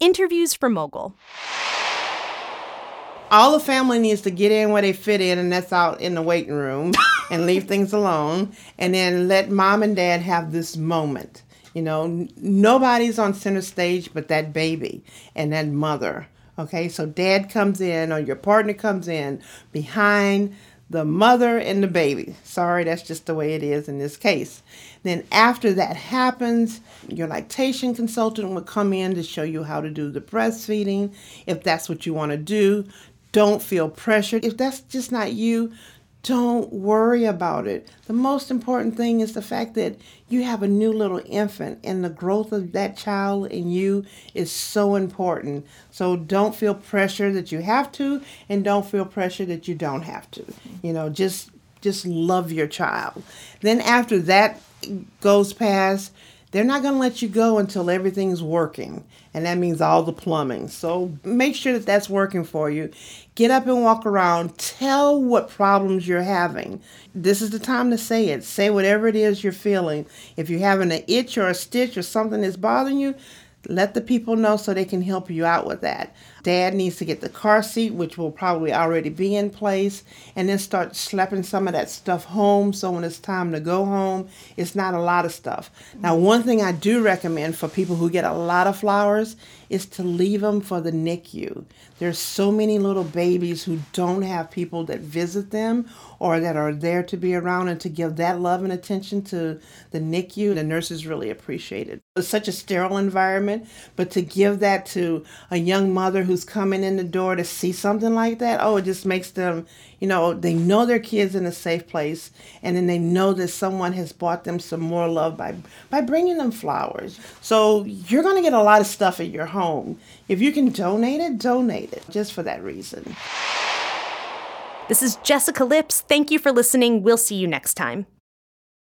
interviews for Mogul. All the family needs to get in where they fit in, and that's out in the waiting room and leave things alone. And then let mom and dad have this moment. You know, nobody's on center stage but that baby and that mother. Okay, so dad comes in or your partner comes in behind the mother and the baby. Sorry, that's just the way it is in this case. Then, after that happens, your lactation consultant will come in to show you how to do the breastfeeding if that's what you want to do. Don't feel pressured. If that's just not you, don't worry about it. The most important thing is the fact that you have a new little infant and the growth of that child in you is so important. So don't feel pressure that you have to and don't feel pressure that you don't have to. You know, just just love your child. Then after that goes past, they're not going to let you go until everything's working, and that means all the plumbing. So make sure that that's working for you. Get up and walk around. Tell what problems you're having. This is the time to say it. Say whatever it is you're feeling. If you're having an itch or a stitch or something that's bothering you, let the people know so they can help you out with that. Dad needs to get the car seat, which will probably already be in place, and then start schlepping some of that stuff home so when it's time to go home, it's not a lot of stuff. Now, one thing I do recommend for people who get a lot of flowers is to leave them for the NICU. There's so many little babies who don't have people that visit them or that are there to be around and to give that love and attention to the NICU. The nurses really appreciate it. It's such a sterile environment, but to give that to a young mother who's coming in the door to see something like that, oh, it just makes them, you know, they know their kids in a safe place and then they know that someone has brought them some more love by by bringing them flowers. So you're going to get a lot of stuff at your home. If you can donate it, donate it just for that reason. This is Jessica Lips. Thank you for listening. We'll see you next time.